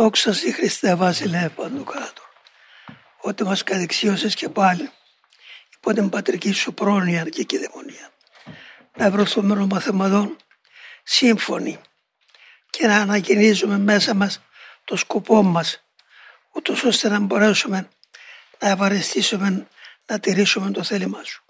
Δόξα στη Χριστέ Βασιλεύ παντού κάτω, ότι μας κατεξίωσες και πάλι υπό την πατρική σου πρόνοια και κυδαιμονία. Να βρωθούμε των μαθηματών σύμφωνοι και να ανακοινίζουμε μέσα μας το σκοπό μας, ούτως ώστε να μπορέσουμε να ευαρεστήσουμε, να τηρήσουμε το θέλημά σου.